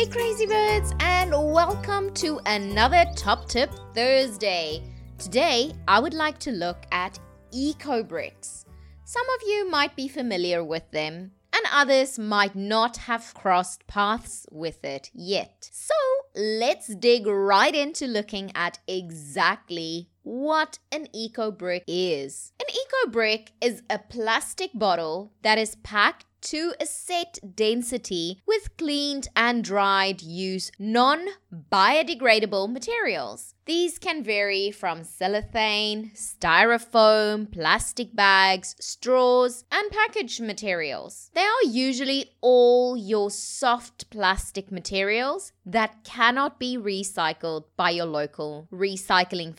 Hey, crazy birds, and welcome to another Top Tip Thursday. Today, I would like to look at eco bricks. Some of you might be familiar with them, and others might not have crossed paths with it yet. So, let's dig right into looking at exactly what an eco brick is. An eco brick is a plastic bottle that is packed to a set density with cleaned and dried use non biodegradable materials. These can vary from cellophane, styrofoam, plastic bags, straws, and packaged materials. They are usually all your soft plastic materials that cannot be recycled by your local recycling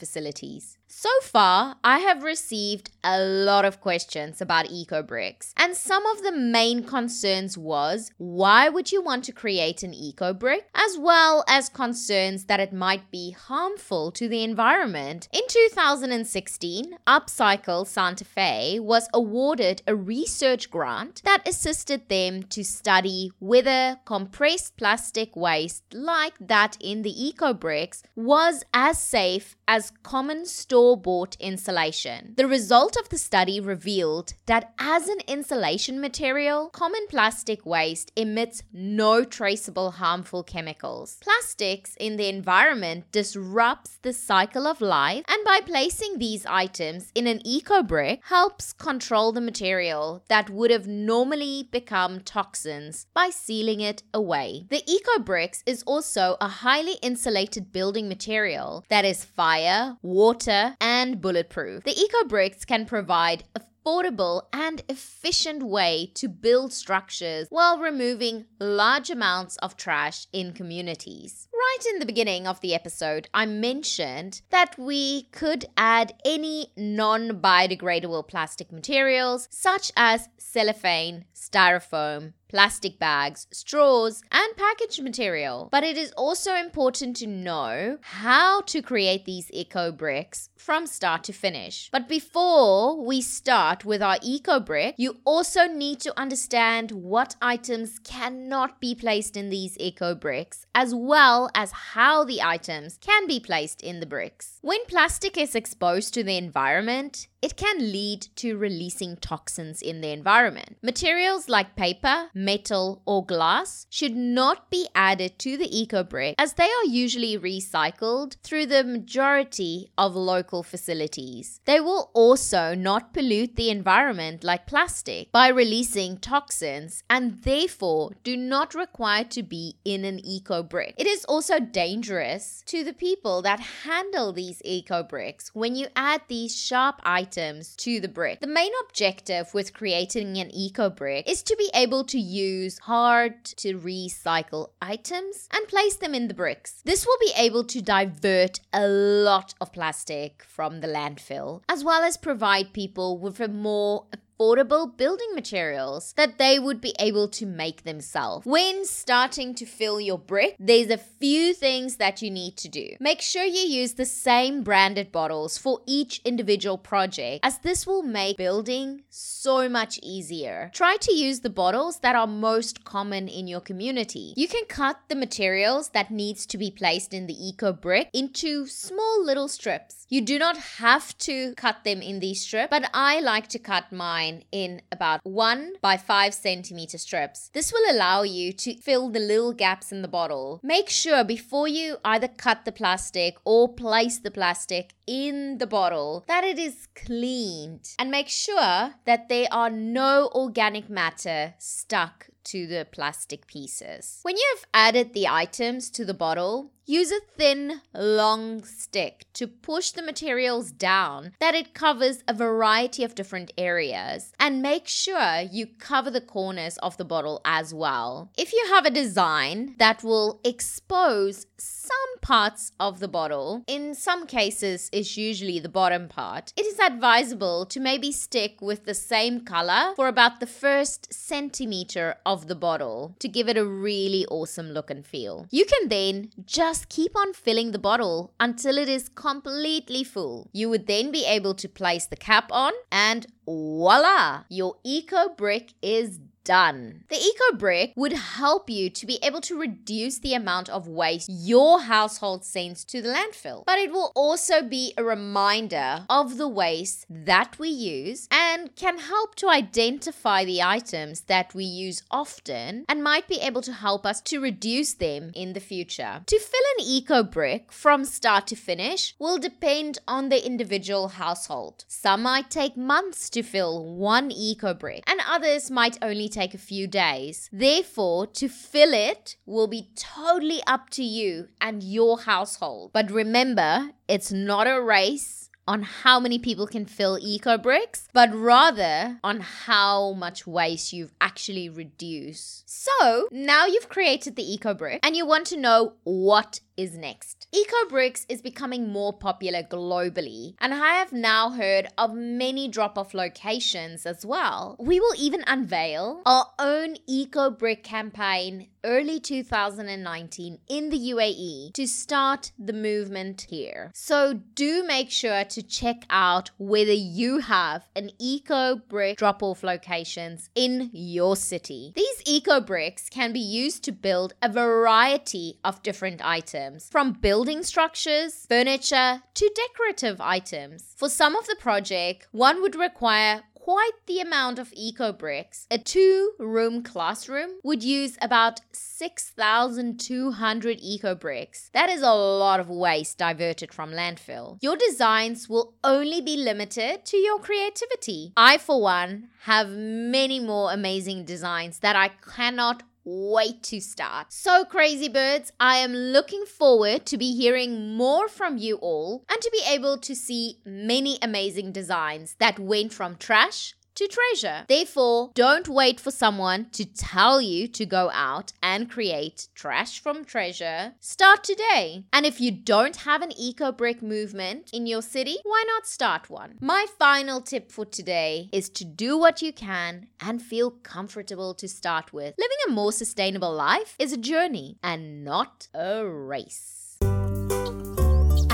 facilities. So far, I have received a lot of questions about eco bricks, and some of the main concerns was why would you want to create an eco brick, as well as concerns that it might be harmful to the environment. In 2016, Upcycle Santa Fe was awarded a research grant that assisted them to study whether compressed plastic waste like that in the eco bricks was as safe as common store bought insulation. The result of the study revealed that as an insulation material, common plastic waste emits no traceable harmful chemicals. Plastics in the environment disrupts the cycle of life, and by placing these items in an eco brick helps control the material that would have normally become toxins by sealing it away. The eco bricks is also a highly insulated building material that is fire fire, water, and bulletproof. The eco bricks can provide affordable and efficient way to build structures while removing large amounts of trash in communities. Right in the beginning of the episode, I mentioned that we could add any non biodegradable plastic materials such as cellophane, styrofoam, plastic bags, straws, and packaged material. But it is also important to know how to create these eco bricks from start to finish. But before we start with our eco brick, you also need to understand what items cannot be placed in these eco bricks, as well as how the items can be placed in the bricks. When plastic is exposed to the environment, it can lead to releasing toxins in the environment. Materials like paper, metal, or glass should not be added to the eco brick as they are usually recycled through the majority of local facilities. They will also not pollute the environment like plastic by releasing toxins and therefore do not require to be in an eco brick. It is also dangerous to the people that handle these eco bricks when you add these sharp items items to the brick. The main objective with creating an eco brick is to be able to use hard to recycle items and place them in the bricks. This will be able to divert a lot of plastic from the landfill, as well as provide people with a more affordable building materials that they would be able to make themselves. When starting to fill your brick, there's a few things that you need to do. Make sure you use the same branded bottles for each individual project, as this will make building so much easier. Try to use the bottles that are most common in your community. You can cut the materials that needs to be placed in the eco brick into small little strips. You do not have to cut them in these strips, but I like to cut mine in about 1 by 5 centimeter strips. This will allow you to fill the little gaps in the bottle. Make sure before you either cut the plastic or place the plastic in the bottle that it is cleaned and make sure that there are no organic matter stuck to the plastic pieces. When you have added the items to the bottle, use a thin, long stick to push the materials down that it covers a variety of different areas and make sure you cover the corners of the bottle as well. If you have a design that will expose some parts of the bottle, in some cases it's usually the bottom part, it is advisable to maybe stick with the same color for about the first centimeter of the bottle to give it a really awesome look and feel. You can then just keep on filling the bottle until it is completely full. You would then be able to place the cap on and voila, your eco brick is done. The Eco Brick would help you to be able to reduce the amount of waste your household sends to the landfill. But it will also be a reminder of the waste that we use and can help to identify the items that we use often and might be able to help us to reduce them in the future. To fill an Eco Brick from start to finish will depend on the individual household. Some might take months to fill one Eco Brick and others might only take a few days. Therefore, to fill it will be totally up to you and your household. But remember, it's not a race on how many people can fill eco bricks, but rather on how much waste you've actually reduced. So now you've created the eco brick and you want to know what is next. EcoBricks is becoming more popular globally, and I have now heard of many drop off locations as well. We will even unveil our own EcoBrick campaign early 2019 in the UAE to start the movement here. So do make sure to check out whether you have an EcoBrick drop off locations in your city. These EcoBricks can be used to build a variety of different items items, from building structures, furniture, to decorative items. For some of the project, one would require quite the amount of eco bricks. A two room classroom would use about 6,200 eco bricks. That is a lot of waste diverted from landfill. Your designs will only be limited to your creativity. I, for one, have many more amazing designs that I cannot wait to start. So, crazy birds, I am looking forward to be hearing more from you all and to be able to see many amazing designs that went from trash to treasure. Therefore, don't wait for someone to tell you to go out and create trash from treasure. Start today. And if you don't have an eco brick movement in your city, why not start one? My final tip for today is to do what you can and feel comfortable to start with. Living a more sustainable life is a journey and not a race.